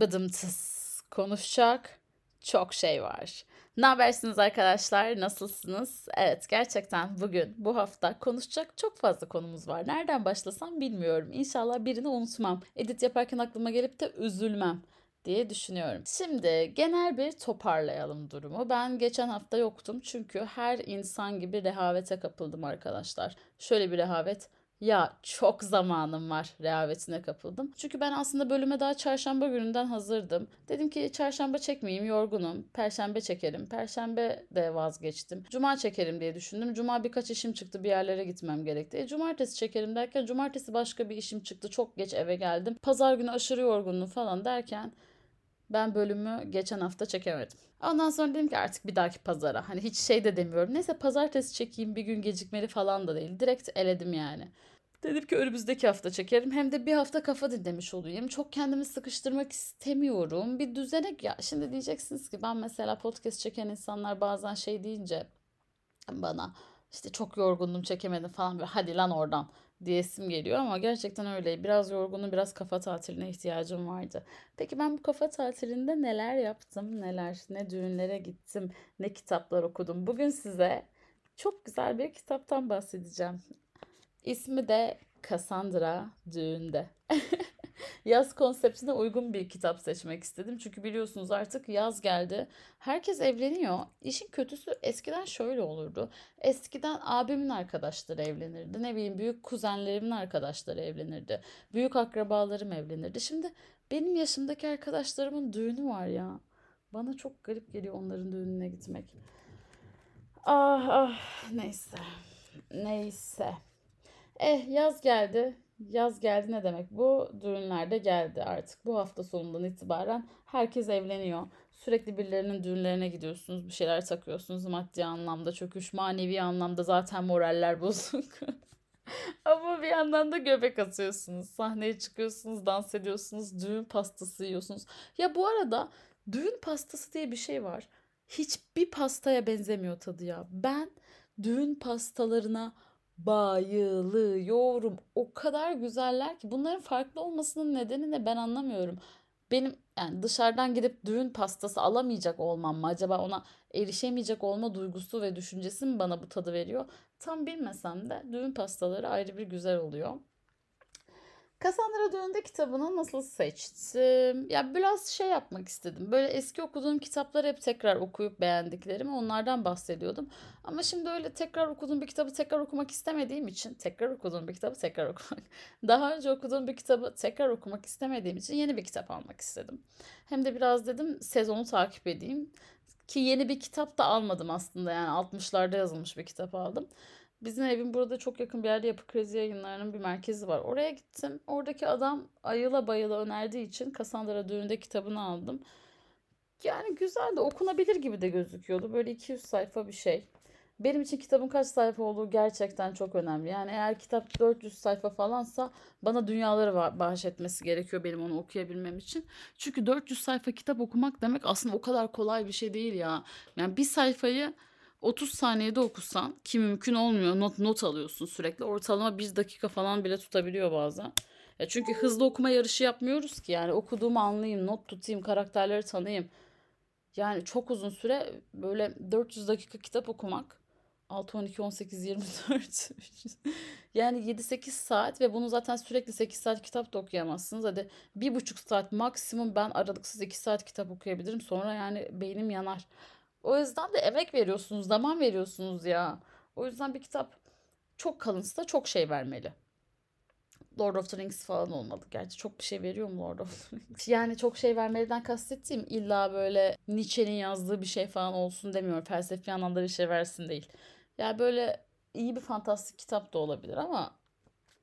Bıdımtıs konuşacak çok şey var. Ne habersiniz arkadaşlar? Nasılsınız? Evet gerçekten bugün bu hafta konuşacak çok fazla konumuz var. Nereden başlasam bilmiyorum. İnşallah birini unutmam. Edit yaparken aklıma gelip de üzülmem diye düşünüyorum. Şimdi genel bir toparlayalım durumu. Ben geçen hafta yoktum çünkü her insan gibi rehavete kapıldım arkadaşlar. Şöyle bir rehavet ya çok zamanım var rehavetine kapıldım. Çünkü ben aslında bölüme daha çarşamba gününden hazırdım. Dedim ki çarşamba çekmeyeyim yorgunum. Perşembe çekerim. Perşembe de vazgeçtim. Cuma çekerim diye düşündüm. Cuma birkaç işim çıktı bir yerlere gitmem gerekti. E, cumartesi çekerim derken cumartesi başka bir işim çıktı. Çok geç eve geldim. Pazar günü aşırı yorgunluğum falan derken ben bölümü geçen hafta çekemedim. Ondan sonra dedim ki artık bir dahaki pazara. Hani hiç şey de demiyorum. Neyse pazartesi çekeyim bir gün gecikmeli falan da değil. Direkt eledim yani. Dedim ki önümüzdeki hafta çekerim. Hem de bir hafta kafa dinlemiş olayım. Çok kendimi sıkıştırmak istemiyorum. Bir düzenek ya. Şimdi diyeceksiniz ki ben mesela podcast çeken insanlar bazen şey deyince bana işte çok yorgundum çekemedim falan böyle hadi lan oradan diyesim geliyor ama gerçekten öyle. Biraz yorgunum, biraz kafa tatiline ihtiyacım vardı. Peki ben bu kafa tatilinde neler yaptım, neler, ne düğünlere gittim, ne kitaplar okudum. Bugün size çok güzel bir kitaptan bahsedeceğim. İsmi de Cassandra Düğünde. yaz konseptine uygun bir kitap seçmek istedim. Çünkü biliyorsunuz artık yaz geldi. Herkes evleniyor. İşin kötüsü eskiden şöyle olurdu. Eskiden abimin arkadaşları evlenirdi. Ne bileyim büyük kuzenlerimin arkadaşları evlenirdi. Büyük akrabalarım evlenirdi. Şimdi benim yaşımdaki arkadaşlarımın düğünü var ya. Bana çok garip geliyor onların düğününe gitmek. Ah ah neyse. Neyse. Eh yaz geldi. Yaz geldi ne demek? Bu düğünlerde geldi artık. Bu hafta sonundan itibaren herkes evleniyor. Sürekli birilerinin düğünlerine gidiyorsunuz. Bir şeyler takıyorsunuz. Maddi anlamda çöküş, manevi anlamda zaten moraller bozuk. Ama bir yandan da göbek atıyorsunuz. Sahneye çıkıyorsunuz, dans ediyorsunuz, düğün pastası yiyorsunuz. Ya bu arada düğün pastası diye bir şey var. Hiçbir pastaya benzemiyor tadı ya. Ben düğün pastalarına bayılıyorum. O kadar güzeller ki bunların farklı olmasının nedeni ne ben anlamıyorum. Benim yani dışarıdan gidip düğün pastası alamayacak olmam mı acaba ona erişemeyecek olma duygusu ve düşüncesi mi bana bu tadı veriyor? Tam bilmesem de düğün pastaları ayrı bir güzel oluyor. Cassandra Düğün'de kitabını nasıl seçtim? Ya biraz şey yapmak istedim. Böyle eski okuduğum kitapları hep tekrar okuyup beğendiklerimi onlardan bahsediyordum. Ama şimdi öyle tekrar okuduğum bir kitabı tekrar okumak istemediğim için tekrar okuduğum bir kitabı tekrar okumak. Daha önce okuduğum bir kitabı tekrar okumak istemediğim için yeni bir kitap almak istedim. Hem de biraz dedim sezonu takip edeyim. Ki yeni bir kitap da almadım aslında yani 60'larda yazılmış bir kitap aldım. Bizim evin burada çok yakın bir yerde Yapı Kredi Yayınları'nın bir merkezi var. Oraya gittim. Oradaki adam ayıla bayıla önerdiği için Cassandra Düğün'de kitabını aldım. Yani güzel de okunabilir gibi de gözüküyordu. Böyle 200 sayfa bir şey. Benim için kitabın kaç sayfa olduğu gerçekten çok önemli. Yani eğer kitap 400 sayfa falansa bana dünyaları bahşetmesi gerekiyor benim onu okuyabilmem için. Çünkü 400 sayfa kitap okumak demek aslında o kadar kolay bir şey değil ya. Yani bir sayfayı 30 saniyede okusan ki mümkün olmuyor. Not not alıyorsun sürekli. Ortalama 1 dakika falan bile tutabiliyor bazen. Ya çünkü hızlı okuma yarışı yapmıyoruz ki. Yani okuduğumu anlayayım, not tutayım, karakterleri tanıyayım. Yani çok uzun süre böyle 400 dakika kitap okumak 6, 12, 18, 24 yani 7-8 saat ve bunu zaten sürekli 8 saat kitap da okuyamazsınız. Hadi bir buçuk saat maksimum ben aralıksız 2 saat kitap okuyabilirim. Sonra yani beynim yanar. O yüzden de emek veriyorsunuz, zaman veriyorsunuz ya. O yüzden bir kitap çok kalınsa çok şey vermeli. Lord of the Rings falan olmalı. Gerçi çok bir şey veriyor mu Lord of the Rings? Yani çok şey vermeliden kastettiğim illa böyle Nietzsche'nin yazdığı bir şey falan olsun demiyorum. Felsefi anlamda bir şey versin değil. Yani böyle iyi bir fantastik kitap da olabilir ama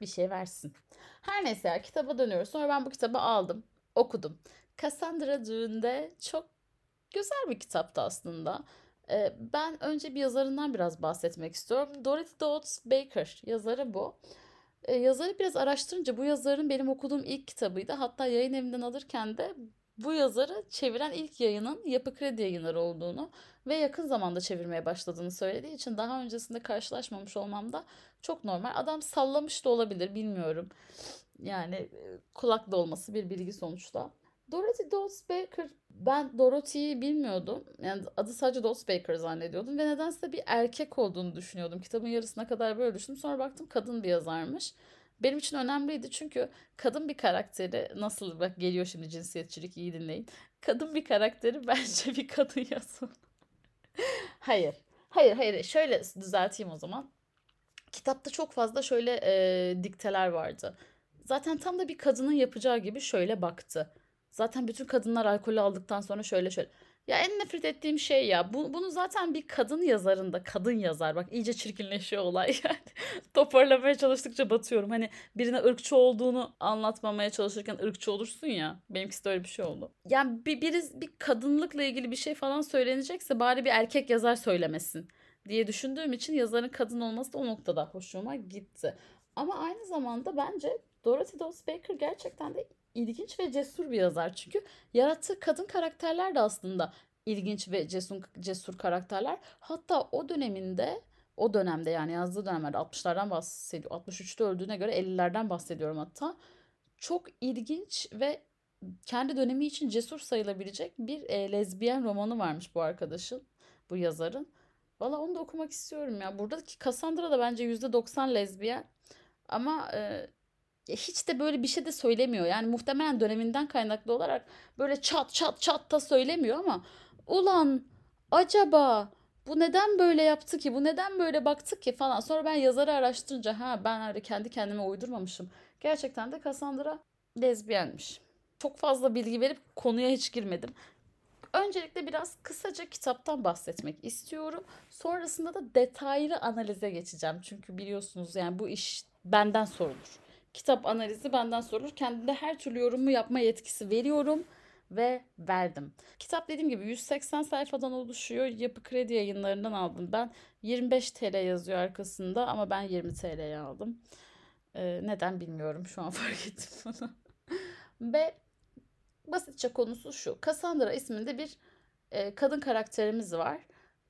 bir şey versin. Her neyse ya kitaba dönüyoruz. Sonra ben bu kitabı aldım. Okudum. Cassandra Düğün'de çok güzel bir kitaptı aslında. Ee, ben önce bir yazarından biraz bahsetmek istiyorum. Dorothy Dodds Baker yazarı bu. Ee, yazarı biraz araştırınca bu yazarın benim okuduğum ilk kitabıydı. Hatta yayın evinden alırken de bu yazarı çeviren ilk yayının Yapı Kredi yayınları olduğunu ve yakın zamanda çevirmeye başladığını söylediği için daha öncesinde karşılaşmamış olmam da çok normal. Adam sallamış da olabilir bilmiyorum. Yani kulak dolması bir bilgi sonuçta. Dorothy Dawes Baker ben Dorothy'yi bilmiyordum. Yani adı sadece Dawes Baker zannediyordum ve nedense bir erkek olduğunu düşünüyordum. Kitabın yarısına kadar böyle düşündüm. Sonra baktım kadın bir yazarmış. Benim için önemliydi çünkü kadın bir karakteri nasıl bak geliyor şimdi cinsiyetçilik iyi dinleyin. Kadın bir karakteri bence bir kadın yazın. hayır. Hayır hayır şöyle düzelteyim o zaman. Kitapta çok fazla şöyle e, dikteler vardı. Zaten tam da bir kadının yapacağı gibi şöyle baktı. Zaten bütün kadınlar alkolü aldıktan sonra şöyle şöyle. Ya en nefret ettiğim şey ya. Bu, bunu zaten bir kadın yazarında kadın yazar. Bak iyice çirkinleşiyor olay. Toparlamaya çalıştıkça batıyorum. Hani birine ırkçı olduğunu anlatmamaya çalışırken ırkçı olursun ya. Benimkisi de öyle bir şey oldu. Yani bir, biri, bir kadınlıkla ilgili bir şey falan söylenecekse bari bir erkek yazar söylemesin diye düşündüğüm için yazarın kadın olması da o noktada hoşuma gitti. Ama aynı zamanda bence Dorothy Dawes Baker gerçekten de ilginç ve cesur bir yazar. Çünkü yarattığı kadın karakterler de aslında ilginç ve cesur, cesur karakterler. Hatta o döneminde o dönemde yani yazdığı dönemlerde 60'lardan bahsediyor. 63'te öldüğüne göre 50'lerden bahsediyorum hatta. Çok ilginç ve kendi dönemi için cesur sayılabilecek bir e, lezbiyen romanı varmış bu arkadaşın, bu yazarın. Valla onu da okumak istiyorum ya. Buradaki Cassandra da bence %90 lezbiyen. Ama e, hiç de böyle bir şey de söylemiyor. Yani muhtemelen döneminden kaynaklı olarak böyle çat çat çat da söylemiyor ama ulan acaba bu neden böyle yaptı ki? Bu neden böyle baktı ki falan. Sonra ben yazarı araştırınca ha ben öyle kendi kendime uydurmamışım. Gerçekten de Cassandra lezbiyenmiş. Çok fazla bilgi verip konuya hiç girmedim. Öncelikle biraz kısaca kitaptan bahsetmek istiyorum. Sonrasında da detaylı analize geçeceğim. Çünkü biliyorsunuz yani bu iş benden sorulur. Kitap analizi benden sorulur. Kendine her türlü yorumu yapma yetkisi veriyorum ve verdim. Kitap dediğim gibi 180 sayfadan oluşuyor. Yapı Kredi yayınlarından aldım. Ben 25 TL yazıyor arkasında ama ben 20 TL'ye aldım. Ee, neden bilmiyorum şu an fark ettim bunu. ve basitçe konusu şu. Cassandra isminde bir e, kadın karakterimiz var.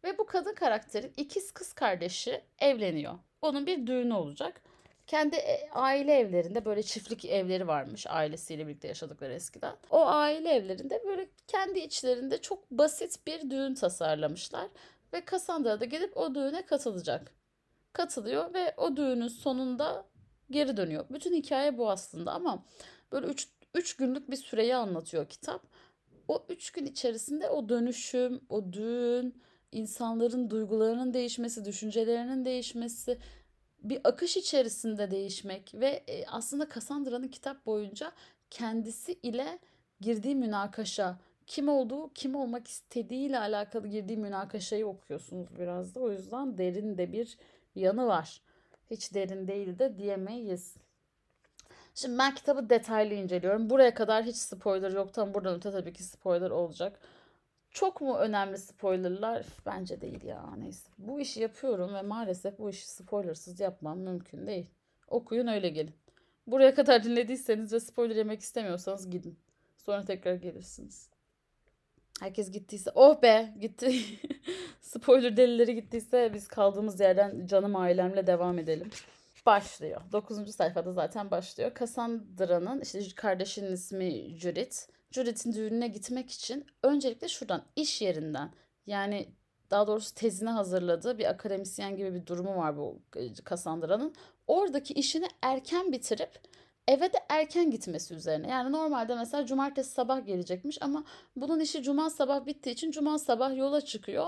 Ve bu kadın karakterin ikiz kız kardeşi evleniyor. Onun bir düğünü olacak. Kendi e, aile evlerinde böyle çiftlik evleri varmış ailesiyle birlikte yaşadıkları eskiden. O aile evlerinde böyle kendi içlerinde çok basit bir düğün tasarlamışlar. Ve Cassandra da gelip o düğüne katılacak. Katılıyor ve o düğünün sonunda geri dönüyor. Bütün hikaye bu aslında ama böyle 3 3 günlük bir süreyi anlatıyor kitap. O 3 gün içerisinde o dönüşüm, o düğün, insanların duygularının değişmesi, düşüncelerinin değişmesi, bir akış içerisinde değişmek ve e, aslında Cassandra'nın kitap boyunca kendisi ile girdiği münakaşa, kim olduğu, kim olmak istediğiyle alakalı girdiği münakaşayı okuyorsunuz biraz da. O yüzden derin de bir yanı var. Hiç derin değil de diyemeyiz. Şimdi ben kitabı detaylı inceliyorum. Buraya kadar hiç spoiler yok. Tam buradan öte tabii ki spoiler olacak. Çok mu önemli spoilerlar? Bence değil ya neyse. Bu işi yapıyorum ve maalesef bu işi spoilersız yapmam mümkün değil. Okuyun öyle gelin. Buraya kadar dinlediyseniz ve spoiler yemek istemiyorsanız gidin. Sonra tekrar gelirsiniz. Herkes gittiyse oh be gitti. spoiler delileri gittiyse biz kaldığımız yerden canım ailemle devam edelim. Başlıyor. 9. sayfada zaten başlıyor. Cassandra'nın işte kardeşinin ismi Judith. Judith'in düğününe gitmek için öncelikle şuradan iş yerinden yani daha doğrusu tezini hazırladığı bir akademisyen gibi bir durumu var bu e, Cassandra'nın. Oradaki işini erken bitirip eve de erken gitmesi üzerine. Yani normalde mesela cumartesi sabah gelecekmiş ama bunun işi cuma sabah bittiği için cuma sabah yola çıkıyor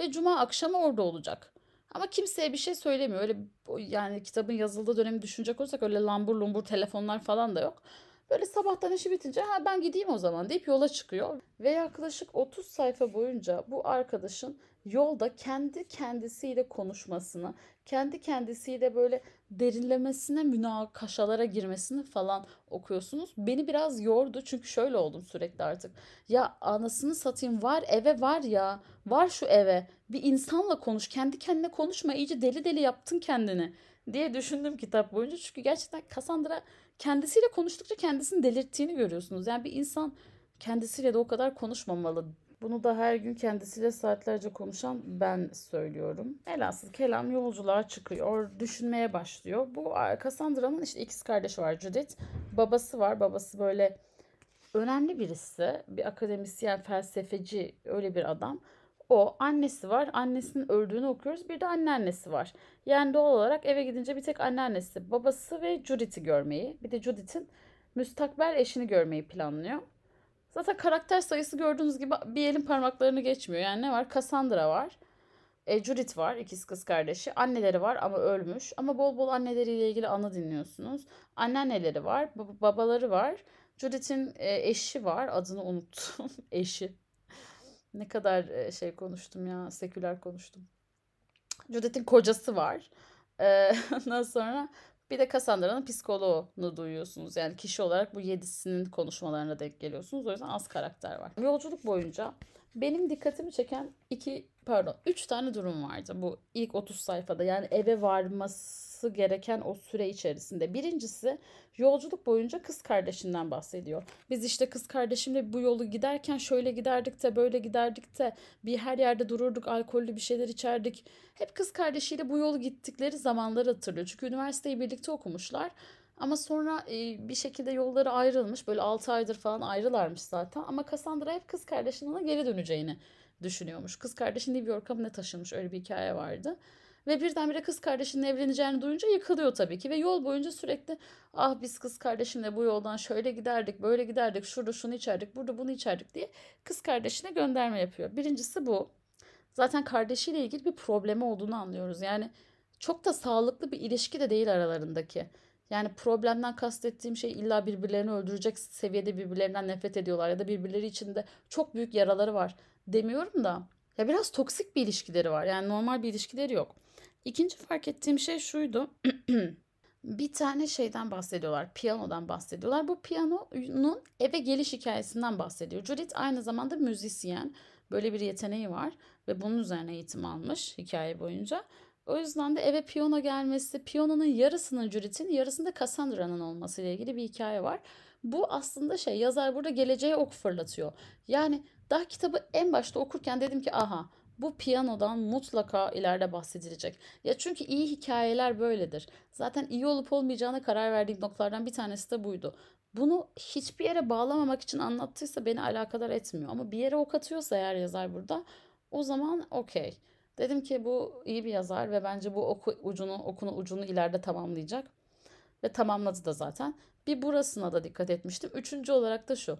ve cuma akşamı orada olacak. Ama kimseye bir şey söylemiyor. Öyle yani kitabın yazıldığı dönemi düşünecek olursak öyle lambur lumbur telefonlar falan da yok. Böyle sabahtan işi bitince ha ben gideyim o zaman deyip yola çıkıyor. Ve yaklaşık 30 sayfa boyunca bu arkadaşın yolda kendi kendisiyle konuşmasını, kendi kendisiyle böyle derinlemesine münakaşalara girmesini falan okuyorsunuz. Beni biraz yordu çünkü şöyle oldum sürekli artık. Ya anasını satayım var eve var ya. Var şu eve. Bir insanla konuş. Kendi kendine konuşma. iyice deli deli yaptın kendini diye düşündüm kitap boyunca. Çünkü gerçekten Cassandra kendisiyle konuştukça kendisini delirttiğini görüyorsunuz. Yani bir insan kendisiyle de o kadar konuşmamalı. Bunu da her gün kendisiyle saatlerce konuşan ben söylüyorum. Elhasıl kelam yolculuğa çıkıyor, düşünmeye başlıyor. Bu Cassandra'nın işte ikiz kardeşi var Judith. Babası var. Babası böyle önemli birisi, bir akademisyen, felsefeci, öyle bir adam. O annesi var. Annesinin öldüğünü okuyoruz. Bir de anneannesi var. Yani doğal olarak eve gidince bir tek anneannesi, babası ve Judith'i görmeyi, bir de Judith'in müstakbel eşini görmeyi planlıyor. Zaten karakter sayısı gördüğünüz gibi bir elin parmaklarını geçmiyor. Yani ne var? Cassandra var. E, Judith var, ikiz kız kardeşi. Anneleri var ama ölmüş. Ama bol bol anneleriyle ilgili anı dinliyorsunuz. Anneanneleri var, babaları var. Judith'in e, eşi var. Adını unuttum. eşi. Ne kadar şey konuştum ya, seküler konuştum. Judith'in kocası var. Ondan sonra bir de Cassandra'nın psikoloğunu duyuyorsunuz. Yani kişi olarak bu yedisinin konuşmalarına denk geliyorsunuz. O yüzden az karakter var. Yolculuk boyunca benim dikkatimi çeken iki pardon üç tane durum vardı bu ilk 30 sayfada. Yani eve varması gereken o süre içerisinde. Birincisi yolculuk boyunca kız kardeşinden bahsediyor. Biz işte kız kardeşimle bu yolu giderken şöyle giderdik de böyle giderdik de bir her yerde dururduk alkollü bir şeyler içerdik. Hep kız kardeşiyle bu yolu gittikleri zamanları hatırlıyor. Çünkü üniversiteyi birlikte okumuşlar. Ama sonra e, bir şekilde yolları ayrılmış. Böyle 6 aydır falan ayrılarmış zaten. Ama Cassandra hep kız kardeşinin ona geri döneceğini düşünüyormuş. Kız kardeşi New York'a mı ne taşınmış öyle bir hikaye vardı. Ve birdenbire kız kardeşinin evleneceğini duyunca yıkılıyor tabii ki. Ve yol boyunca sürekli ah biz kız kardeşimle bu yoldan şöyle giderdik, böyle giderdik, şurada şunu içerdik, burada bunu içerdik diye kız kardeşine gönderme yapıyor. Birincisi bu. Zaten kardeşiyle ilgili bir problemi olduğunu anlıyoruz. Yani çok da sağlıklı bir ilişki de değil aralarındaki. Yani problemden kastettiğim şey illa birbirlerini öldürecek seviyede birbirlerinden nefret ediyorlar ya da birbirleri içinde çok büyük yaraları var demiyorum da ya biraz toksik bir ilişkileri var. Yani normal bir ilişkileri yok. İkinci fark ettiğim şey şuydu. bir tane şeyden bahsediyorlar. Piyanodan bahsediyorlar. Bu piyanonun eve geliş hikayesinden bahsediyor. Judith aynı zamanda müzisyen. Böyle bir yeteneği var ve bunun üzerine eğitim almış hikaye boyunca. O yüzden de eve piyano gelmesi, piyanonun yarısının Judith'in, yarısında Cassandra'nın olması ile ilgili bir hikaye var. Bu aslında şey yazar burada geleceğe ok fırlatıyor. Yani daha kitabı en başta okurken dedim ki aha bu piyanodan mutlaka ileride bahsedilecek. Ya çünkü iyi hikayeler böyledir. Zaten iyi olup olmayacağına karar verdiğim noktalardan bir tanesi de buydu. Bunu hiçbir yere bağlamamak için anlattıysa beni alakadar etmiyor. Ama bir yere ok atıyorsa eğer yazar burada o zaman okey. Dedim ki bu iyi bir yazar ve bence bu oku ucunu, okunu ucunu ileride tamamlayacak. Ve tamamladı da zaten. Bir burasına da dikkat etmiştim. Üçüncü olarak da şu.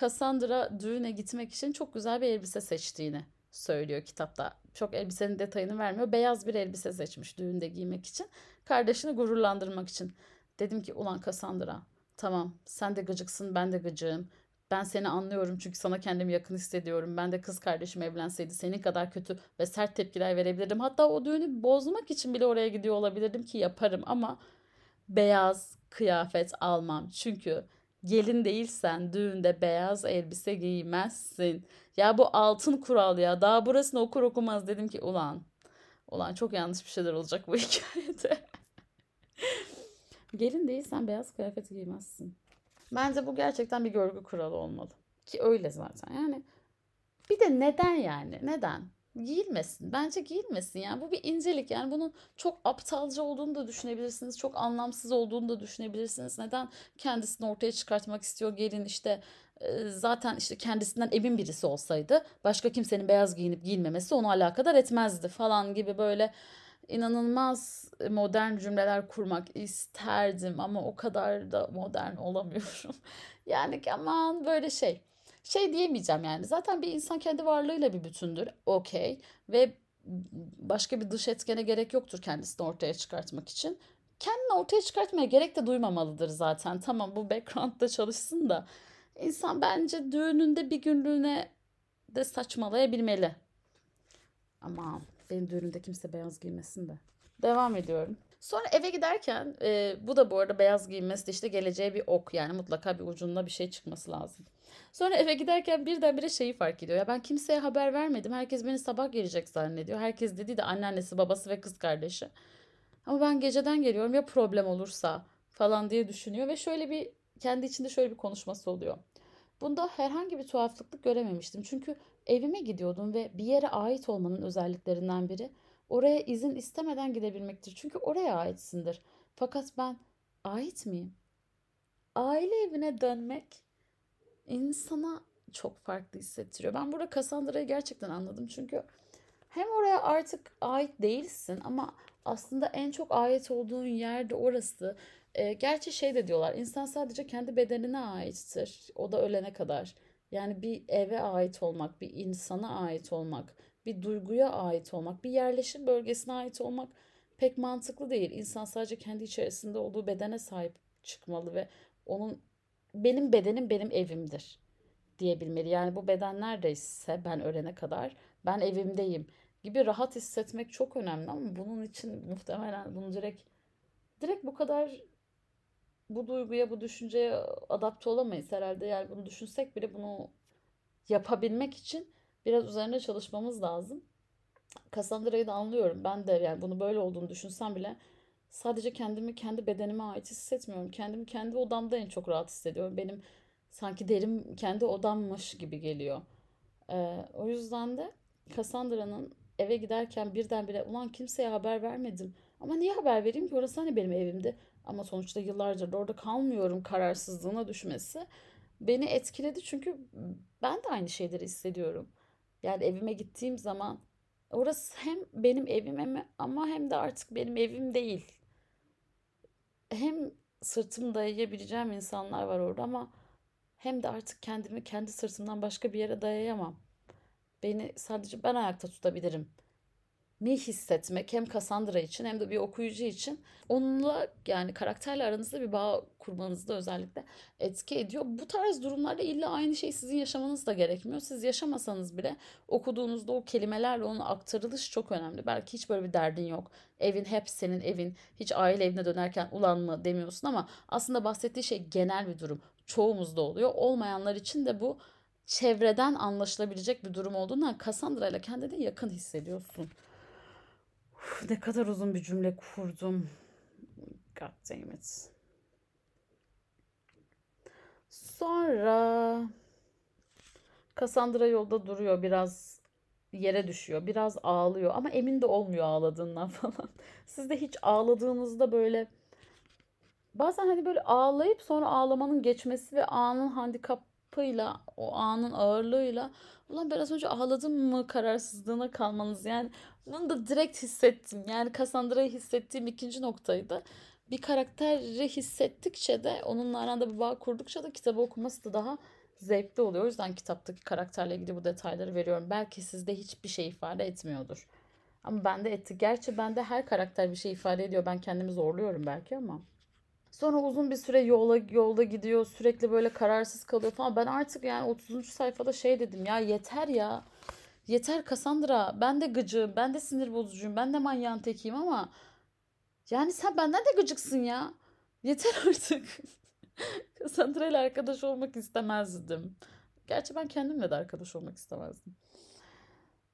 Cassandra düğüne gitmek için çok güzel bir elbise seçtiğini söylüyor kitapta. Çok elbisenin detayını vermiyor. Beyaz bir elbise seçmiş düğünde giymek için. Kardeşini gururlandırmak için. Dedim ki ulan Cassandra tamam sen de gıcıksın ben de gıcığım. Ben seni anlıyorum çünkü sana kendimi yakın hissediyorum. Ben de kız kardeşim evlenseydi senin kadar kötü ve sert tepkiler verebilirdim. Hatta o düğünü bozmak için bile oraya gidiyor olabilirdim ki yaparım ama beyaz kıyafet almam. Çünkü gelin değilsen düğünde beyaz elbise giymezsin. Ya bu altın kural ya. Daha burasını okur okumaz dedim ki ulan. Ulan çok yanlış bir şeyler olacak bu hikayede. gelin değilsen beyaz kıyafet giymezsin. Bence bu gerçekten bir görgü kuralı olmalı. Ki öyle zaten. Yani bir de neden yani? Neden? Giyilmesin. Bence giyilmesin. Yani bu bir incelik. Yani bunun çok aptalca olduğunu da düşünebilirsiniz. Çok anlamsız olduğunu da düşünebilirsiniz. Neden kendisini ortaya çıkartmak istiyor? Gelin işte zaten işte kendisinden emin birisi olsaydı başka kimsenin beyaz giyinip giyinmemesi onu alakadar etmezdi falan gibi böyle inanılmaz modern cümleler kurmak isterdim ama o kadar da modern olamıyorum. yani aman böyle şey. Şey diyemeyeceğim yani. Zaten bir insan kendi varlığıyla bir bütündür. Okey. Ve başka bir dış etkene gerek yoktur kendisini ortaya çıkartmak için. Kendini ortaya çıkartmaya gerek de duymamalıdır zaten. Tamam bu background'da çalışsın da. insan bence düğününde bir günlüğüne de saçmalayabilmeli. Aman benim düğünümde kimse beyaz giymesin de. Devam ediyorum. Sonra eve giderken e, bu da bu arada beyaz giyinmesi de işte geleceğe bir ok yani mutlaka bir ucunda bir şey çıkması lazım. Sonra eve giderken birdenbire şeyi fark ediyor. Ya ben kimseye haber vermedim. Herkes beni sabah gelecek zannediyor. Herkes dedi de anneannesi, babası ve kız kardeşi. Ama ben geceden geliyorum ya problem olursa falan diye düşünüyor ve şöyle bir kendi içinde şöyle bir konuşması oluyor. Bunda herhangi bir tuhaflıklık görememiştim. Çünkü evime gidiyordum ve bir yere ait olmanın özelliklerinden biri oraya izin istemeden gidebilmektir. Çünkü oraya aitsindir. Fakat ben ait miyim? Aile evine dönmek insana çok farklı hissettiriyor. Ben burada Cassandra'yı gerçekten anladım. Çünkü hem oraya artık ait değilsin ama aslında en çok ait olduğun yer de orası. E, gerçi şey de diyorlar, insan sadece kendi bedenine aittir. O da ölene kadar. Yani bir eve ait olmak, bir insana ait olmak, bir duyguya ait olmak, bir yerleşim bölgesine ait olmak pek mantıklı değil. İnsan sadece kendi içerisinde olduğu bedene sahip çıkmalı ve onun benim bedenim benim evimdir diyebilmeli. Yani bu beden neredeyse ben ölene kadar ben evimdeyim gibi rahat hissetmek çok önemli ama bunun için muhtemelen bunu direkt direkt bu kadar bu duyguya, bu düşünceye adapte olamayız herhalde. Yani bunu düşünsek bile bunu yapabilmek için biraz üzerine çalışmamız lazım. Cassandra'yı da anlıyorum. Ben de yani bunu böyle olduğunu düşünsem bile sadece kendimi kendi bedenime ait hissetmiyorum. Kendimi kendi odamda en çok rahat hissediyorum. Benim sanki derim kendi odammış gibi geliyor. Ee, o yüzden de Cassandra'nın eve giderken birdenbire ulan kimseye haber vermedim. Ama niye haber vereyim ki orası hani benim evimde. Ama sonuçta yıllardır da orada kalmıyorum kararsızlığına düşmesi beni etkiledi. Çünkü ben de aynı şeyleri hissediyorum. Yani evime gittiğim zaman orası hem benim evim ama hem de artık benim evim değil. Hem sırtımı dayayabileceğim insanlar var orada ama hem de artık kendimi kendi sırtımdan başka bir yere dayayamam. Beni sadece ben ayakta tutabilirim mi hissetmek hem Cassandra için hem de bir okuyucu için onunla yani karakterle aranızda bir bağ kurmanızda özellikle etki ediyor. Bu tarz durumlarda illa aynı şey sizin yaşamanız da gerekmiyor. Siz yaşamasanız bile okuduğunuzda o kelimelerle onun aktarılış çok önemli. Belki hiç böyle bir derdin yok. Evin hep senin evin. Hiç aile evine dönerken ulan mı demiyorsun ama aslında bahsettiği şey genel bir durum. Çoğumuzda oluyor. Olmayanlar için de bu çevreden anlaşılabilecek bir durum olduğundan Cassandra ile kendini yakın hissediyorsun. Uf, ne kadar uzun bir cümle kurdum. God damn it. Sonra Cassandra yolda duruyor biraz yere düşüyor. Biraz ağlıyor ama emin de olmuyor ağladığından falan. Siz de hiç ağladığınızda böyle bazen hani böyle ağlayıp sonra ağlamanın geçmesi ve anın handikapıyla o anın ağırlığıyla ulan biraz önce ağladım mı kararsızlığına kalmanız yani bunu da direkt hissettim. Yani Cassandra'yı hissettiğim ikinci noktaydı. Bir karakteri hissettikçe de onunla aranda bir bağ kurdukça da kitabı okuması da daha zevkli oluyor. O yüzden kitaptaki karakterle ilgili bu detayları veriyorum. Belki sizde hiçbir şey ifade etmiyordur. Ama bende etti. Gerçi bende her karakter bir şey ifade ediyor. Ben kendimi zorluyorum belki ama. Sonra uzun bir süre yola yolda gidiyor. Sürekli böyle kararsız kalıyor falan. Ben artık yani 30. sayfada şey dedim ya yeter ya. Yeter Cassandra. Ben de gıcığım. Ben de sinir bozucuyum. Ben de manyağın tekiyim ama yani sen benden de gıcıksın ya. Yeter artık. Cassandra ile arkadaş olmak istemezdim. Gerçi ben kendimle de arkadaş olmak istemezdim.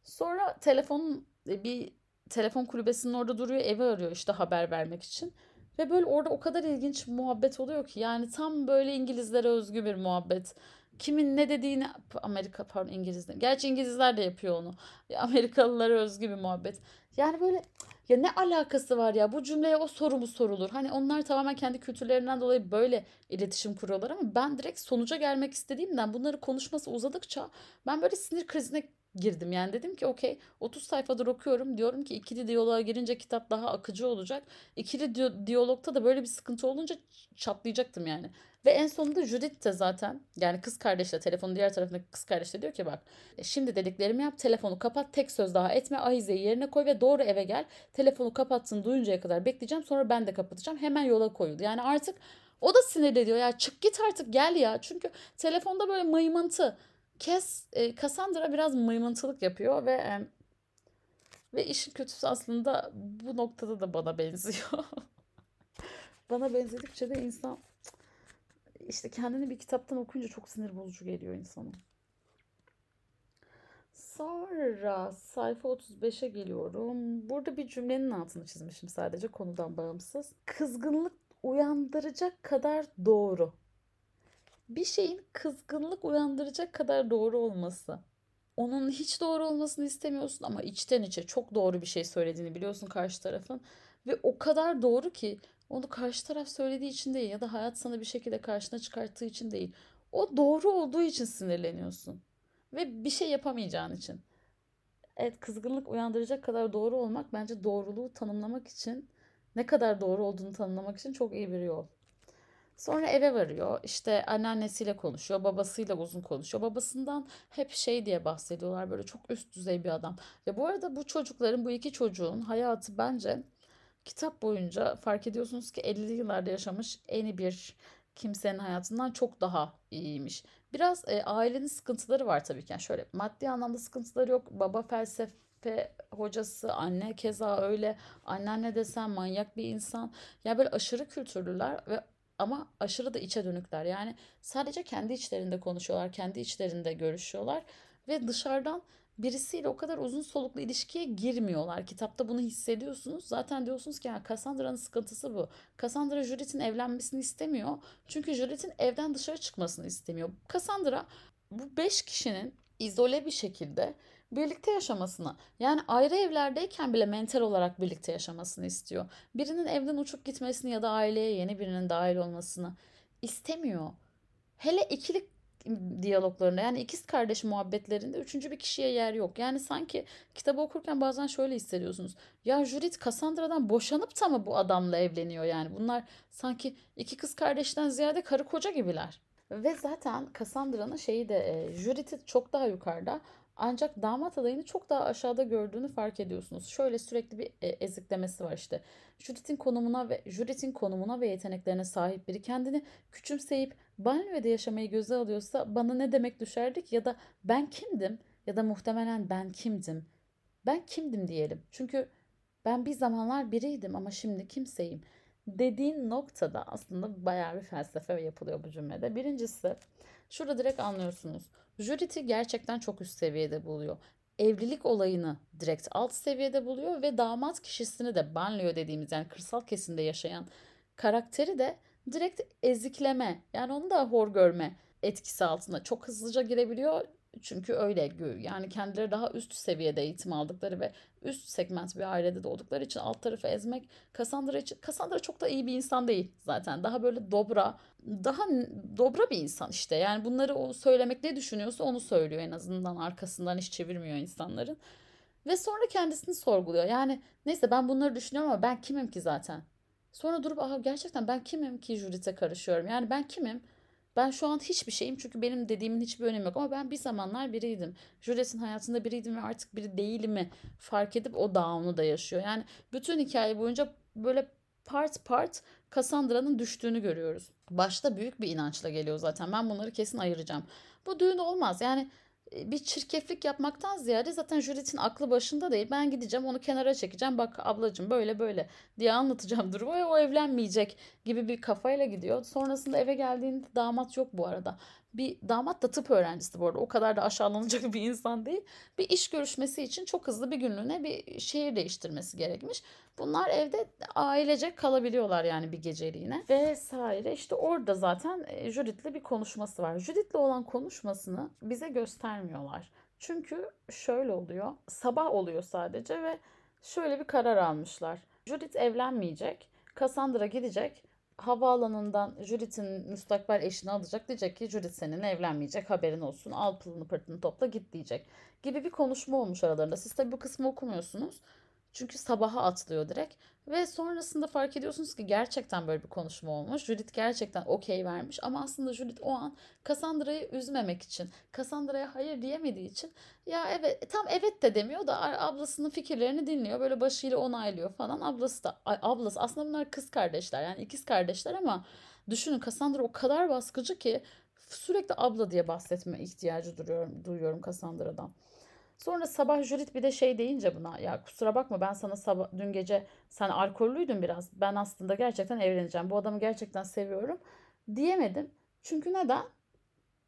Sonra telefon e, bir telefon kulübesinin orada duruyor evi arıyor işte haber vermek için. Ve böyle orada o kadar ilginç muhabbet oluyor ki yani tam böyle İngilizlere özgü bir muhabbet kimin ne dediğini Amerika pardon İngilizler. Gerçi İngilizler de yapıyor onu. Amerikalılara özgü bir muhabbet. Yani böyle ya ne alakası var ya bu cümleye o soru mu sorulur? Hani onlar tamamen kendi kültürlerinden dolayı böyle iletişim kuruyorlar ama ben direkt sonuca gelmek istediğimden bunları konuşması uzadıkça ben böyle sinir krizine girdim. Yani dedim ki okey 30 sayfadır okuyorum. Diyorum ki ikili diyaloğa girince kitap daha akıcı olacak. İkili di- diyalogta da böyle bir sıkıntı olunca çatlayacaktım yani. Ve en sonunda Judith de zaten yani kız kardeşle telefonun diğer tarafındaki kız kardeşle diyor ki bak e, şimdi dediklerimi yap telefonu kapat tek söz daha etme ahizeyi yerine koy ve doğru eve gel. Telefonu kapattın duyuncaya kadar bekleyeceğim sonra ben de kapatacağım hemen yola koyuldu. Yani artık o da sinirleniyor ya çık git artık gel ya çünkü telefonda böyle mıymıntı Kes, e, Cassandra biraz mıymıntılık yapıyor ve e, ve işin kötüsü aslında bu noktada da bana benziyor. bana benzedikçe de insan işte kendini bir kitaptan okuyunca çok sinir bozucu geliyor insana. Sonra sayfa 35'e geliyorum. Burada bir cümlenin altını çizmişim sadece konudan bağımsız. Kızgınlık uyandıracak kadar doğru bir şeyin kızgınlık uyandıracak kadar doğru olması. Onun hiç doğru olmasını istemiyorsun ama içten içe çok doğru bir şey söylediğini biliyorsun karşı tarafın. Ve o kadar doğru ki onu karşı taraf söylediği için değil ya da hayat sana bir şekilde karşına çıkarttığı için değil. O doğru olduğu için sinirleniyorsun. Ve bir şey yapamayacağın için. Evet kızgınlık uyandıracak kadar doğru olmak bence doğruluğu tanımlamak için ne kadar doğru olduğunu tanımlamak için çok iyi bir yol. Sonra eve varıyor. İşte anneannesiyle konuşuyor. Babasıyla uzun konuşuyor. Babasından hep şey diye bahsediyorlar. Böyle çok üst düzey bir adam. Ve bu arada bu çocukların, bu iki çocuğun hayatı bence kitap boyunca fark ediyorsunuz ki 50'li yıllarda yaşamış en bir kimsenin hayatından çok daha iyiymiş. Biraz e, ailenin sıkıntıları var tabii ki. Yani şöyle maddi anlamda sıkıntıları yok. Baba felsefe hocası, anne keza öyle. Anneanne desen manyak bir insan. Ya böyle aşırı kültürlüler ve ama aşırı da içe dönükler. Yani sadece kendi içlerinde konuşuyorlar, kendi içlerinde görüşüyorlar ve dışarıdan birisiyle o kadar uzun soluklu ilişkiye girmiyorlar. Kitapta bunu hissediyorsunuz. Zaten diyorsunuz ki ya Cassandra'nın sıkıntısı bu. Cassandra Judith'in evlenmesini istemiyor. Çünkü Judith'in evden dışarı çıkmasını istemiyor. Cassandra bu beş kişinin izole bir şekilde birlikte yaşamasını yani ayrı evlerdeyken bile mental olarak birlikte yaşamasını istiyor. Birinin evden uçup gitmesini ya da aileye yeni birinin dahil olmasını istemiyor. Hele ikili diyaloglarında yani ikiz kardeş muhabbetlerinde üçüncü bir kişiye yer yok. Yani sanki kitabı okurken bazen şöyle hissediyorsunuz. Ya Judith Cassandra'dan boşanıp da mı bu adamla evleniyor yani? Bunlar sanki iki kız kardeşten ziyade karı koca gibiler. Ve zaten Cassandra'nın şeyi de e, Judith'i çok daha yukarıda ancak damat adayını çok daha aşağıda gördüğünü fark ediyorsunuz. Şöyle sürekli bir e, eziklemesi var işte. Judith'in konumuna ve Judith'in konumuna ve yeteneklerine sahip biri kendini küçümseyip banyoda yaşamayı göze alıyorsa bana ne demek düşerdik ya da ben kimdim ya da muhtemelen ben kimdim. Ben kimdim diyelim. Çünkü ben bir zamanlar biriydim ama şimdi kimseyim. Dediğin noktada aslında bayağı bir felsefe yapılıyor bu cümlede. Birincisi şurada direkt anlıyorsunuz. Judith'i gerçekten çok üst seviyede buluyor. Evlilik olayını direkt alt seviyede buluyor ve damat kişisini de banlıyor dediğimiz yani kırsal kesimde yaşayan karakteri de direkt ezikleme yani onu da hor görme etkisi altında çok hızlıca girebiliyor. Çünkü öyle yani kendileri daha üst seviyede eğitim aldıkları ve üst segment bir ailede doğdukları için alt tarafı ezmek Cassandra için Cassandra çok da iyi bir insan değil zaten. Daha böyle dobra, daha dobra bir insan işte. Yani bunları o söylemek ne düşünüyorsa onu söylüyor en azından arkasından hiç çevirmiyor insanların. Ve sonra kendisini sorguluyor. Yani neyse ben bunları düşünüyorum ama ben kimim ki zaten? Sonra durup aha gerçekten ben kimim ki jürite karışıyorum? Yani ben kimim? Ben şu an hiçbir şeyim çünkü benim dediğimin hiçbir önemi yok ama ben bir zamanlar biriydim. Juliet'in hayatında biriydim ve artık biri değil mi fark edip o down'u da yaşıyor. Yani bütün hikaye boyunca böyle part part Cassandra'nın düştüğünü görüyoruz. Başta büyük bir inançla geliyor zaten. Ben bunları kesin ayıracağım. Bu düğün olmaz. Yani bir çirkeflik yapmaktan ziyade zaten Judith'in aklı başında değil. Ben gideceğim onu kenara çekeceğim. Bak ablacığım böyle böyle diye anlatacağım durumu ve o evlenmeyecek gibi bir kafayla gidiyor. Sonrasında eve geldiğinde damat yok bu arada bir damat da tıp öğrencisi bu arada o kadar da aşağılanacak bir insan değil. Bir iş görüşmesi için çok hızlı bir günlüğüne bir şehir değiştirmesi gerekmiş. Bunlar evde ailecek kalabiliyorlar yani bir geceliğine. Vesaire işte orada zaten e, Judith'le bir konuşması var. Judith'le olan konuşmasını bize göstermiyorlar. Çünkü şöyle oluyor. Sabah oluyor sadece ve şöyle bir karar almışlar. Judith evlenmeyecek. Cassandra gidecek havaalanından Judith'in müstakbel eşini alacak. Diyecek ki Judith seninle evlenmeyecek haberin olsun. Al pılını pırtını topla git diyecek. Gibi bir konuşma olmuş aralarında. Siz tabii bu kısmı okumuyorsunuz. Çünkü sabaha atlıyor direkt. Ve sonrasında fark ediyorsunuz ki gerçekten böyle bir konuşma olmuş. Judith gerçekten okey vermiş ama aslında Judith o an Cassandra'yı üzmemek için, Cassandra'ya hayır diyemediği için ya evet tam evet de demiyor da ablasının fikirlerini dinliyor. Böyle başıyla onaylıyor falan. Ablası da ablası aslında bunlar kız kardeşler yani ikiz kardeşler ama düşünün Cassandra o kadar baskıcı ki sürekli abla diye bahsetme ihtiyacı duyuyorum, duyuyorum Cassandra'dan. Sonra sabah Judith bir de şey deyince buna ya kusura bakma ben sana sabah dün gece sen alkollüydün biraz. Ben aslında gerçekten evleneceğim. Bu adamı gerçekten seviyorum diyemedim. Çünkü neden?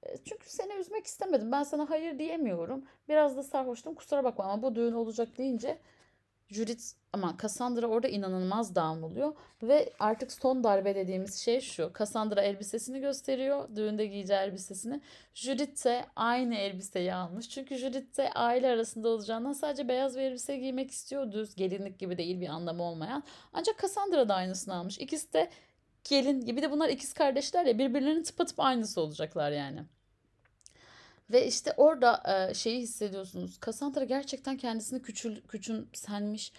E, çünkü seni üzmek istemedim. Ben sana hayır diyemiyorum. Biraz da sarhoştum kusura bakma ama bu düğün olacak deyince Judith ama Cassandra orada inanılmaz down oluyor ve artık son darbe dediğimiz şey şu. Cassandra elbisesini gösteriyor. Düğünde giyeceği elbisesini. Judith de aynı elbiseyi almış. Çünkü Judith de aile arasında olacağından sadece beyaz bir elbise giymek istiyor. Düz gelinlik gibi değil bir anlamı olmayan. Ancak Cassandra da aynısını almış. İkisi de gelin gibi de bunlar ikiz kardeşler ya birbirlerinin tıpatıp aynısı olacaklar yani. Ve işte orada e, şeyi hissediyorsunuz. Cassandra gerçekten kendisini küçül, küçümsenmiş,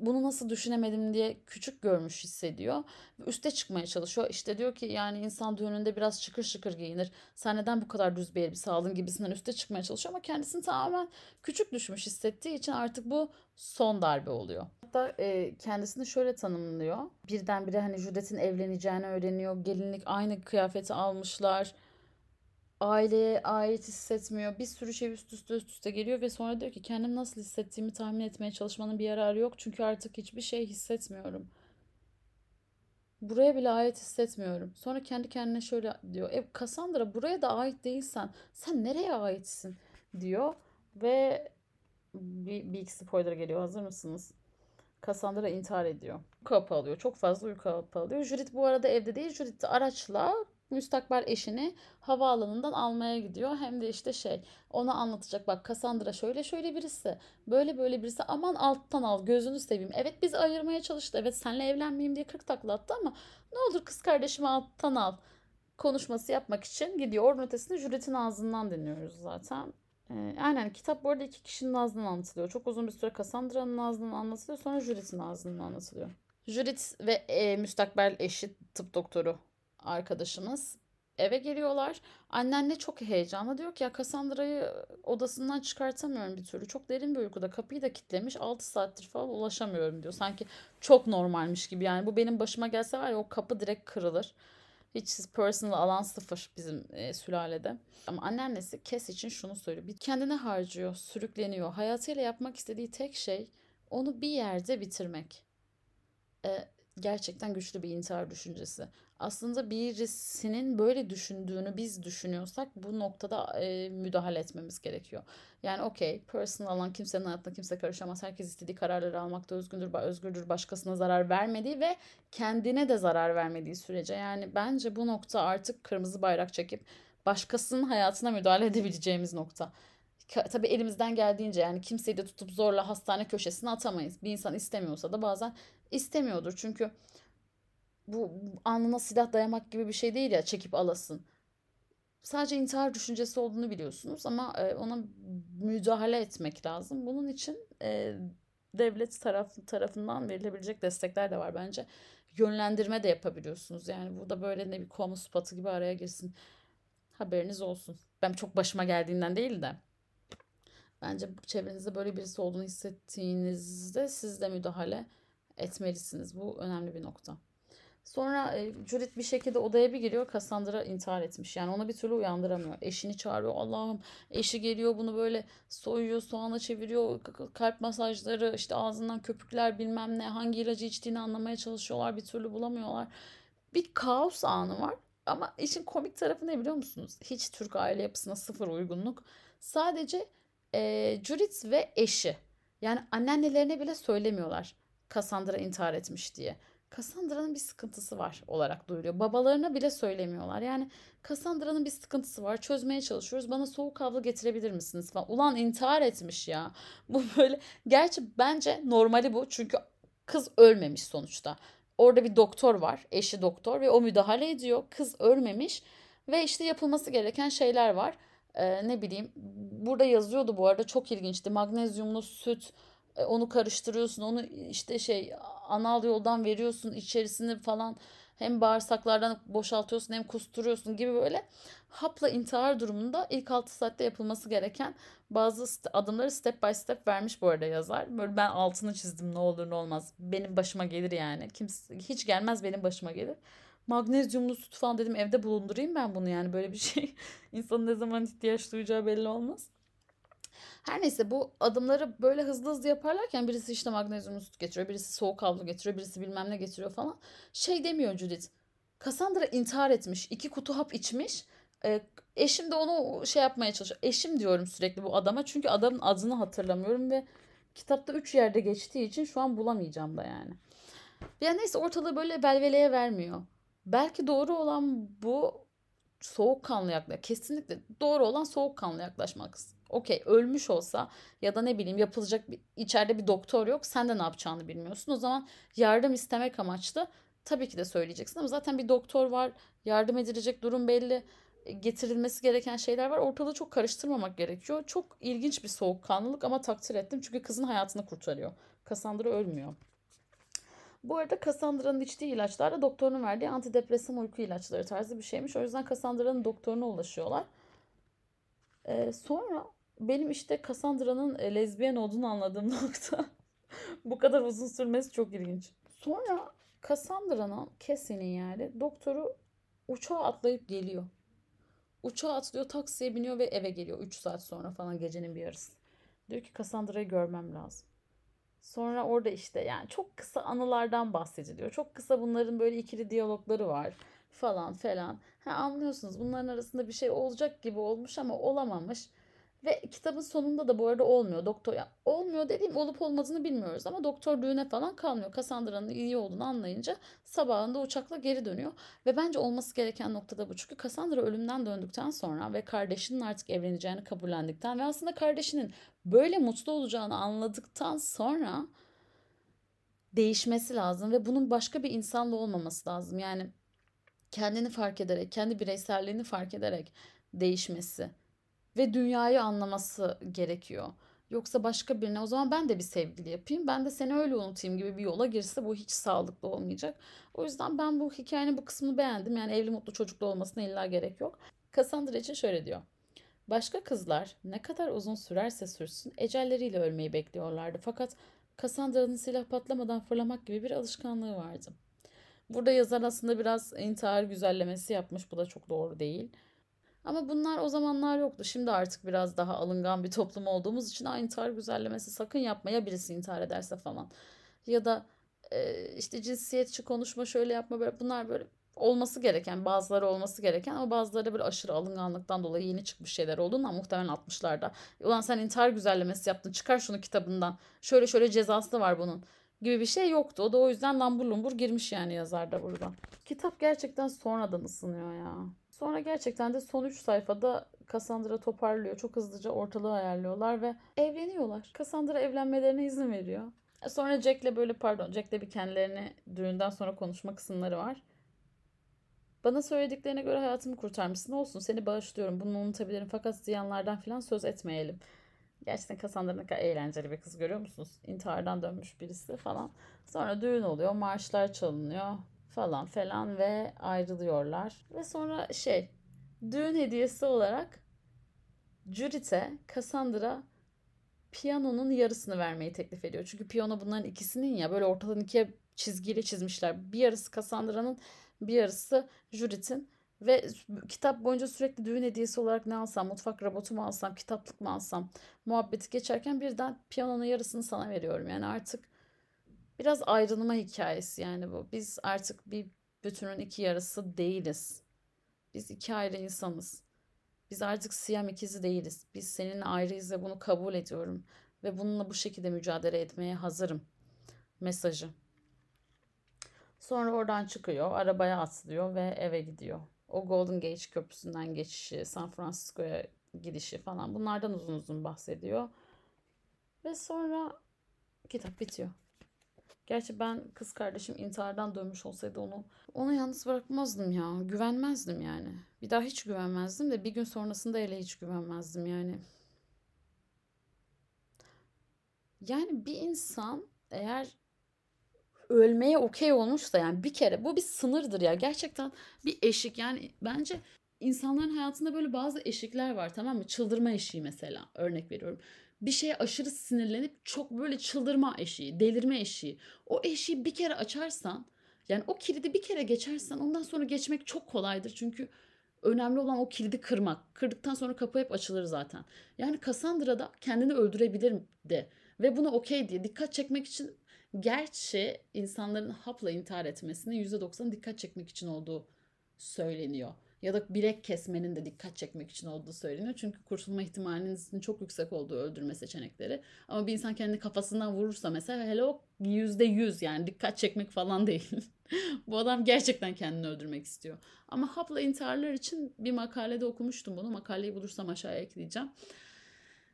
bunu nasıl düşünemedim diye küçük görmüş hissediyor. Üste çıkmaya çalışıyor. İşte diyor ki yani insan düğününde biraz şıkır şıkır giyinir. Sen neden bu kadar düz bir elbise aldın gibisinden üste çıkmaya çalışıyor ama kendisini tamamen küçük düşmüş hissettiği için artık bu son darbe oluyor. Hatta e, kendisini şöyle tanımlıyor. Birdenbire hani Judith'in evleneceğini öğreniyor. Gelinlik aynı kıyafeti almışlar aileye ait hissetmiyor. Bir sürü şey üst üste üst üste geliyor ve sonra diyor ki kendim nasıl hissettiğimi tahmin etmeye çalışmanın bir yararı yok. Çünkü artık hiçbir şey hissetmiyorum. Buraya bile ait hissetmiyorum. Sonra kendi kendine şöyle diyor. E Cassandra buraya da ait değilsen sen nereye aitsin diyor. Ve bir, bir iki spoiler geliyor. Hazır mısınız? Cassandra intihar ediyor. Uyku alıyor. Çok fazla uyku hapı alıyor. Judith bu arada evde değil. Judith araçla müstakbel eşini havaalanından almaya gidiyor. Hem de işte şey ona anlatacak bak Cassandra şöyle şöyle birisi böyle böyle birisi aman alttan al gözünü seveyim. Evet biz ayırmaya çalıştı evet senle evlenmeyeyim diye 40 takla attı ama ne olur kız kardeşimi alttan al konuşması yapmak için gidiyor. Orada ötesinde Judith'in ağzından dinliyoruz zaten. Ee, aynen kitap bu arada iki kişinin ağzından anlatılıyor. Çok uzun bir süre Cassandra'nın ağzından anlatılıyor sonra Judith'in ağzından anlatılıyor. Judith ve e, müstakbel eşi tıp doktoru arkadaşımız eve geliyorlar. Annenle çok heyecanlı diyor ki ya Cassandra'yı odasından çıkartamıyorum bir türlü. Çok derin bir uykuda kapıyı da kilitlemiş 6 saattir falan ulaşamıyorum diyor. Sanki çok normalmiş gibi yani bu benim başıma gelse var ya o kapı direkt kırılır. Hiç personal alan sıfır bizim e, sülalede. Ama anneannesi Kes için şunu söylüyor. Bir kendine harcıyor, sürükleniyor. Hayatıyla yapmak istediği tek şey onu bir yerde bitirmek. E, gerçekten güçlü bir intihar düşüncesi. Aslında birisinin böyle düşündüğünü biz düşünüyorsak bu noktada e, müdahale etmemiz gerekiyor. Yani okey personal alan kimsenin hayatına kimse karışamaz. Herkes istediği kararları almakta özgürdür, özgürdür başkasına zarar vermediği ve kendine de zarar vermediği sürece. Yani bence bu nokta artık kırmızı bayrak çekip başkasının hayatına müdahale edebileceğimiz nokta tabii elimizden geldiğince yani kimseyi de tutup zorla hastane köşesine atamayız. Bir insan istemiyorsa da bazen istemiyordur. Çünkü bu alnına silah dayamak gibi bir şey değil ya çekip alasın. Sadece intihar düşüncesi olduğunu biliyorsunuz ama e, ona müdahale etmek lazım. Bunun için e, devlet taraf, tarafından verilebilecek destekler de var bence. Yönlendirme de yapabiliyorsunuz. Yani burada böyle ne bir kamu spatı gibi araya girsin. Haberiniz olsun. Ben çok başıma geldiğinden değil de. Bence çevrenizde böyle birisi olduğunu hissettiğinizde siz de müdahale etmelisiniz. Bu önemli bir nokta. Sonra e, Judith bir şekilde odaya bir giriyor. Cassandra intihar etmiş. Yani ona bir türlü uyandıramıyor. Eşini çağırıyor. Allah'ım eşi geliyor bunu böyle soyuyor, soğana çeviriyor. Kalp masajları, işte ağzından köpükler bilmem ne. Hangi ilacı içtiğini anlamaya çalışıyorlar. Bir türlü bulamıyorlar. Bir kaos anı var. Ama işin komik tarafı ne biliyor musunuz? Hiç Türk aile yapısına sıfır uygunluk. Sadece e, Judith ve eşi. Yani anneannelerine bile söylemiyorlar. Cassandra intihar etmiş diye. Cassandra'nın bir sıkıntısı var olarak duyuluyor. Babalarına bile söylemiyorlar. Yani Cassandra'nın bir sıkıntısı var. Çözmeye çalışıyoruz. Bana soğuk havlu getirebilir misiniz falan. Ulan intihar etmiş ya. Bu böyle gerçi bence normali bu. Çünkü kız ölmemiş sonuçta. Orada bir doktor var. Eşi doktor ve o müdahale ediyor. Kız ölmemiş ve işte yapılması gereken şeyler var. Ee, ne bileyim burada yazıyordu bu arada çok ilginçti. Magnezyumlu süt e, onu karıştırıyorsun onu işte şey anal yoldan veriyorsun içerisini falan hem bağırsaklardan boşaltıyorsun hem kusturuyorsun gibi böyle hapla intihar durumunda ilk 6 saatte yapılması gereken bazı adımları step by step vermiş bu arada yazar. Böyle ben altını çizdim ne olur ne olmaz. Benim başıma gelir yani. Kimse hiç gelmez benim başıma gelir. Magnezyumlu süt falan dedim evde bulundurayım ben bunu yani böyle bir şey. insanın ne zaman ihtiyaç duyacağı belli olmaz. Her neyse bu adımları böyle hızlı hızlı yaparlarken birisi işte magnezyum süt getiriyor, birisi soğuk havlu getiriyor, birisi bilmem ne getiriyor falan. Şey demiyor Judith. Cassandra intihar etmiş, iki kutu hap içmiş. E, eşim de onu şey yapmaya çalışıyor. Eşim diyorum sürekli bu adama çünkü adamın adını hatırlamıyorum ve kitapta üç yerde geçtiği için şu an bulamayacağım da yani. Yani neyse ortalığı böyle belveleye vermiyor. Belki doğru olan bu soğukkanlı yaklaşmak. Kesinlikle doğru olan soğukkanlı yaklaşmak okey ölmüş olsa ya da ne bileyim yapılacak bir, içeride bir doktor yok sen de ne yapacağını bilmiyorsun. O zaman yardım istemek amaçlı Tabii ki de söyleyeceksin ama zaten bir doktor var, yardım edilecek durum belli, e, getirilmesi gereken şeyler var. Ortalığı çok karıştırmamak gerekiyor. Çok ilginç bir soğukkanlılık ama takdir ettim çünkü kızın hayatını kurtarıyor. Cassandra ölmüyor. Bu arada Cassandra'nın içtiği ilaçlar da doktorun verdiği antidepresan uyku ilaçları tarzı bir şeymiş. O yüzden Cassandra'nın doktoruna ulaşıyorlar. Ee, sonra benim işte Cassandra'nın e, lezbiyen olduğunu anladığım nokta. Bu kadar uzun sürmesi çok ilginç. Sonra Cassandra'nın Cassie'nin yani doktoru uçağa atlayıp geliyor. Uçağa atlıyor, taksiye biniyor ve eve geliyor 3 saat sonra falan gecenin bir yarısı. Diyor ki Cassandra'yı görmem lazım. Sonra orada işte yani çok kısa anılardan bahsediliyor. Çok kısa bunların böyle ikili diyalogları var falan falan. Ha, anlıyorsunuz bunların arasında bir şey olacak gibi olmuş ama olamamış. Ve kitabın sonunda da bu arada olmuyor. Doktor ya olmuyor dediğim olup olmadığını bilmiyoruz ama doktor düğüne falan kalmıyor. Cassandra'nın iyi olduğunu anlayınca sabahında uçakla geri dönüyor. Ve bence olması gereken noktada bu. Çünkü Cassandra ölümden döndükten sonra ve kardeşinin artık evleneceğini kabullendikten ve aslında kardeşinin böyle mutlu olacağını anladıktan sonra değişmesi lazım ve bunun başka bir insanla olmaması lazım. Yani kendini fark ederek, kendi bireyselliğini fark ederek değişmesi ve dünyayı anlaması gerekiyor. Yoksa başka birine o zaman ben de bir sevgili yapayım. Ben de seni öyle unutayım gibi bir yola girse bu hiç sağlıklı olmayacak. O yüzden ben bu hikayenin bu kısmını beğendim. Yani evli mutlu çocuklu olmasına illa gerek yok. Cassandra için şöyle diyor. Başka kızlar ne kadar uzun sürerse sürsün ecelleriyle ölmeyi bekliyorlardı. Fakat Cassandra'nın silah patlamadan fırlamak gibi bir alışkanlığı vardı. Burada yazar aslında biraz intihar güzellemesi yapmış. Bu da çok doğru değil. Ama bunlar o zamanlar yoktu. Şimdi artık biraz daha alıngan bir toplum olduğumuz için intihar güzellemesi sakın yapma ya birisi intihar ederse falan. Ya da e, işte cinsiyetçi konuşma şöyle yapma böyle bunlar böyle olması gereken bazıları olması gereken ama bazıları böyle aşırı alınganlıktan dolayı yeni çıkmış şeyler olduğundan muhtemelen 60'larda. Ulan sen intihar güzellemesi yaptın çıkar şunu kitabından şöyle şöyle cezası var bunun gibi bir şey yoktu. O da o yüzden lambur lumbur girmiş yani yazar da burada. Kitap gerçekten sonradan ısınıyor ya. Sonra gerçekten de son 3 sayfada Cassandra toparlıyor. Çok hızlıca ortalığı ayarlıyorlar ve evleniyorlar. Cassandra evlenmelerine izin veriyor. Sonra Jack'le böyle pardon Jack'le bir kendilerini düğünden sonra konuşma kısımları var. Bana söylediklerine göre hayatımı kurtarmışsın. Olsun seni bağışlıyorum. Bunu unutabilirim. Fakat ziyanlardan falan söz etmeyelim. Gerçekten Cassandra ne kadar eğlenceli bir kız görüyor musunuz? İntihardan dönmüş birisi falan. Sonra düğün oluyor. Marşlar çalınıyor falan falan ve ayrılıyorlar. Ve sonra şey düğün hediyesi olarak Judith'e Cassandra piyanonun yarısını vermeyi teklif ediyor. Çünkü piyano bunların ikisinin ya böyle ortadan ikiye çizgiyle çizmişler. Bir yarısı Cassandra'nın bir yarısı Judith'in. Ve kitap boyunca sürekli düğün hediyesi olarak ne alsam, mutfak robotu mu alsam, kitaplık mı alsam muhabbeti geçerken birden piyanonun yarısını sana veriyorum. Yani artık biraz ayrılma hikayesi yani bu. Biz artık bir bütünün iki yarısı değiliz. Biz iki ayrı insanız. Biz artık Siyam ikizi değiliz. Biz seninle ayrıyız ve bunu kabul ediyorum. Ve bununla bu şekilde mücadele etmeye hazırım. Mesajı. Sonra oradan çıkıyor, arabaya atlıyor ve eve gidiyor. O Golden Gate Köprüsü'nden geçişi, San Francisco'ya gidişi falan bunlardan uzun uzun bahsediyor. Ve sonra kitap bitiyor. Gerçi ben kız kardeşim intihardan dönmüş olsaydı onu onu yalnız bırakmazdım ya. Güvenmezdim yani. Bir daha hiç güvenmezdim de bir gün sonrasında hele hiç güvenmezdim yani. Yani bir insan eğer ölmeye okey olmuşsa yani bir kere bu bir sınırdır ya. Gerçekten bir eşik yani bence insanların hayatında böyle bazı eşikler var tamam mı? Çıldırma eşiği mesela örnek veriyorum bir şeye aşırı sinirlenip çok böyle çıldırma eşiği, delirme eşiği. O eşiği bir kere açarsan yani o kilidi bir kere geçersen ondan sonra geçmek çok kolaydır. Çünkü önemli olan o kilidi kırmak. Kırdıktan sonra kapı hep açılır zaten. Yani Cassandra da kendini öldürebilir de ve buna okey diye dikkat çekmek için gerçi insanların hapla intihar etmesine %90 dikkat çekmek için olduğu söyleniyor ya da bilek kesmenin de dikkat çekmek için olduğu söyleniyor. Çünkü kurtulma ihtimalinizin çok yüksek olduğu öldürme seçenekleri. Ama bir insan kendi kafasından vurursa mesela hele o yüzde yüz yani dikkat çekmek falan değil. Bu adam gerçekten kendini öldürmek istiyor. Ama hapla intiharlar için bir makalede okumuştum bunu. Makaleyi bulursam aşağıya ekleyeceğim.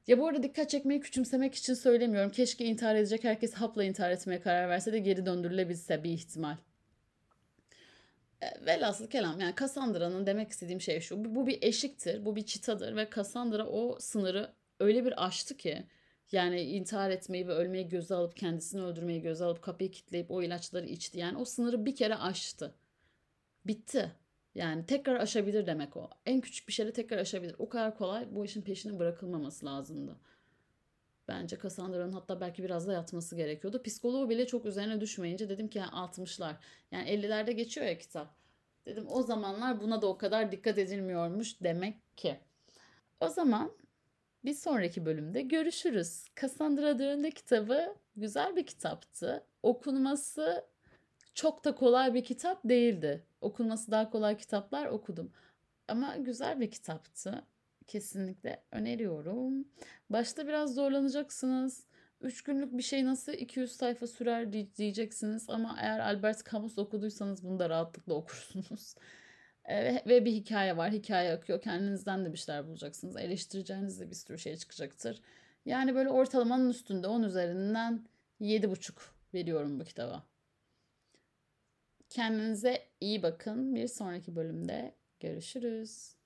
Ya bu arada dikkat çekmeyi küçümsemek için söylemiyorum. Keşke intihar edecek herkes hapla intihar etmeye karar verse de geri döndürülebilse bir ihtimal. E, velhasıl kelam yani Cassandra'nın demek istediğim şey şu. Bu bir eşiktir, bu bir çıtadır ve Cassandra o sınırı öyle bir aştı ki yani intihar etmeyi ve ölmeyi göze alıp kendisini öldürmeyi göze alıp kapıyı kilitleyip o ilaçları içti. Yani o sınırı bir kere aştı. Bitti. Yani tekrar aşabilir demek o. En küçük bir şeyle tekrar aşabilir. O kadar kolay bu işin peşine bırakılmaması lazımdı. Bence Cassandra'nın hatta belki biraz da yatması gerekiyordu. Psikoloğu bile çok üzerine düşmeyince dedim ki yani 60'lar. Yani 50'lerde geçiyor ya kitap. Dedim o zamanlar buna da o kadar dikkat edilmiyormuş demek ki. O zaman bir sonraki bölümde görüşürüz. Cassandra Dörn'de kitabı güzel bir kitaptı. Okunması çok da kolay bir kitap değildi. Okunması daha kolay kitaplar okudum. Ama güzel bir kitaptı. Kesinlikle öneriyorum. Başta biraz zorlanacaksınız. 3 günlük bir şey nasıl 200 sayfa sürer diyeceksiniz ama eğer Albert Camus okuduysanız bunu da rahatlıkla okursunuz. E, ve bir hikaye var. Hikaye akıyor. Kendinizden de bir şeyler bulacaksınız. Eleştireceğiniz de bir sürü şey çıkacaktır. Yani böyle ortalamanın üstünde 10 üzerinden 7,5 veriyorum bu kitaba. Kendinize iyi bakın. Bir sonraki bölümde görüşürüz.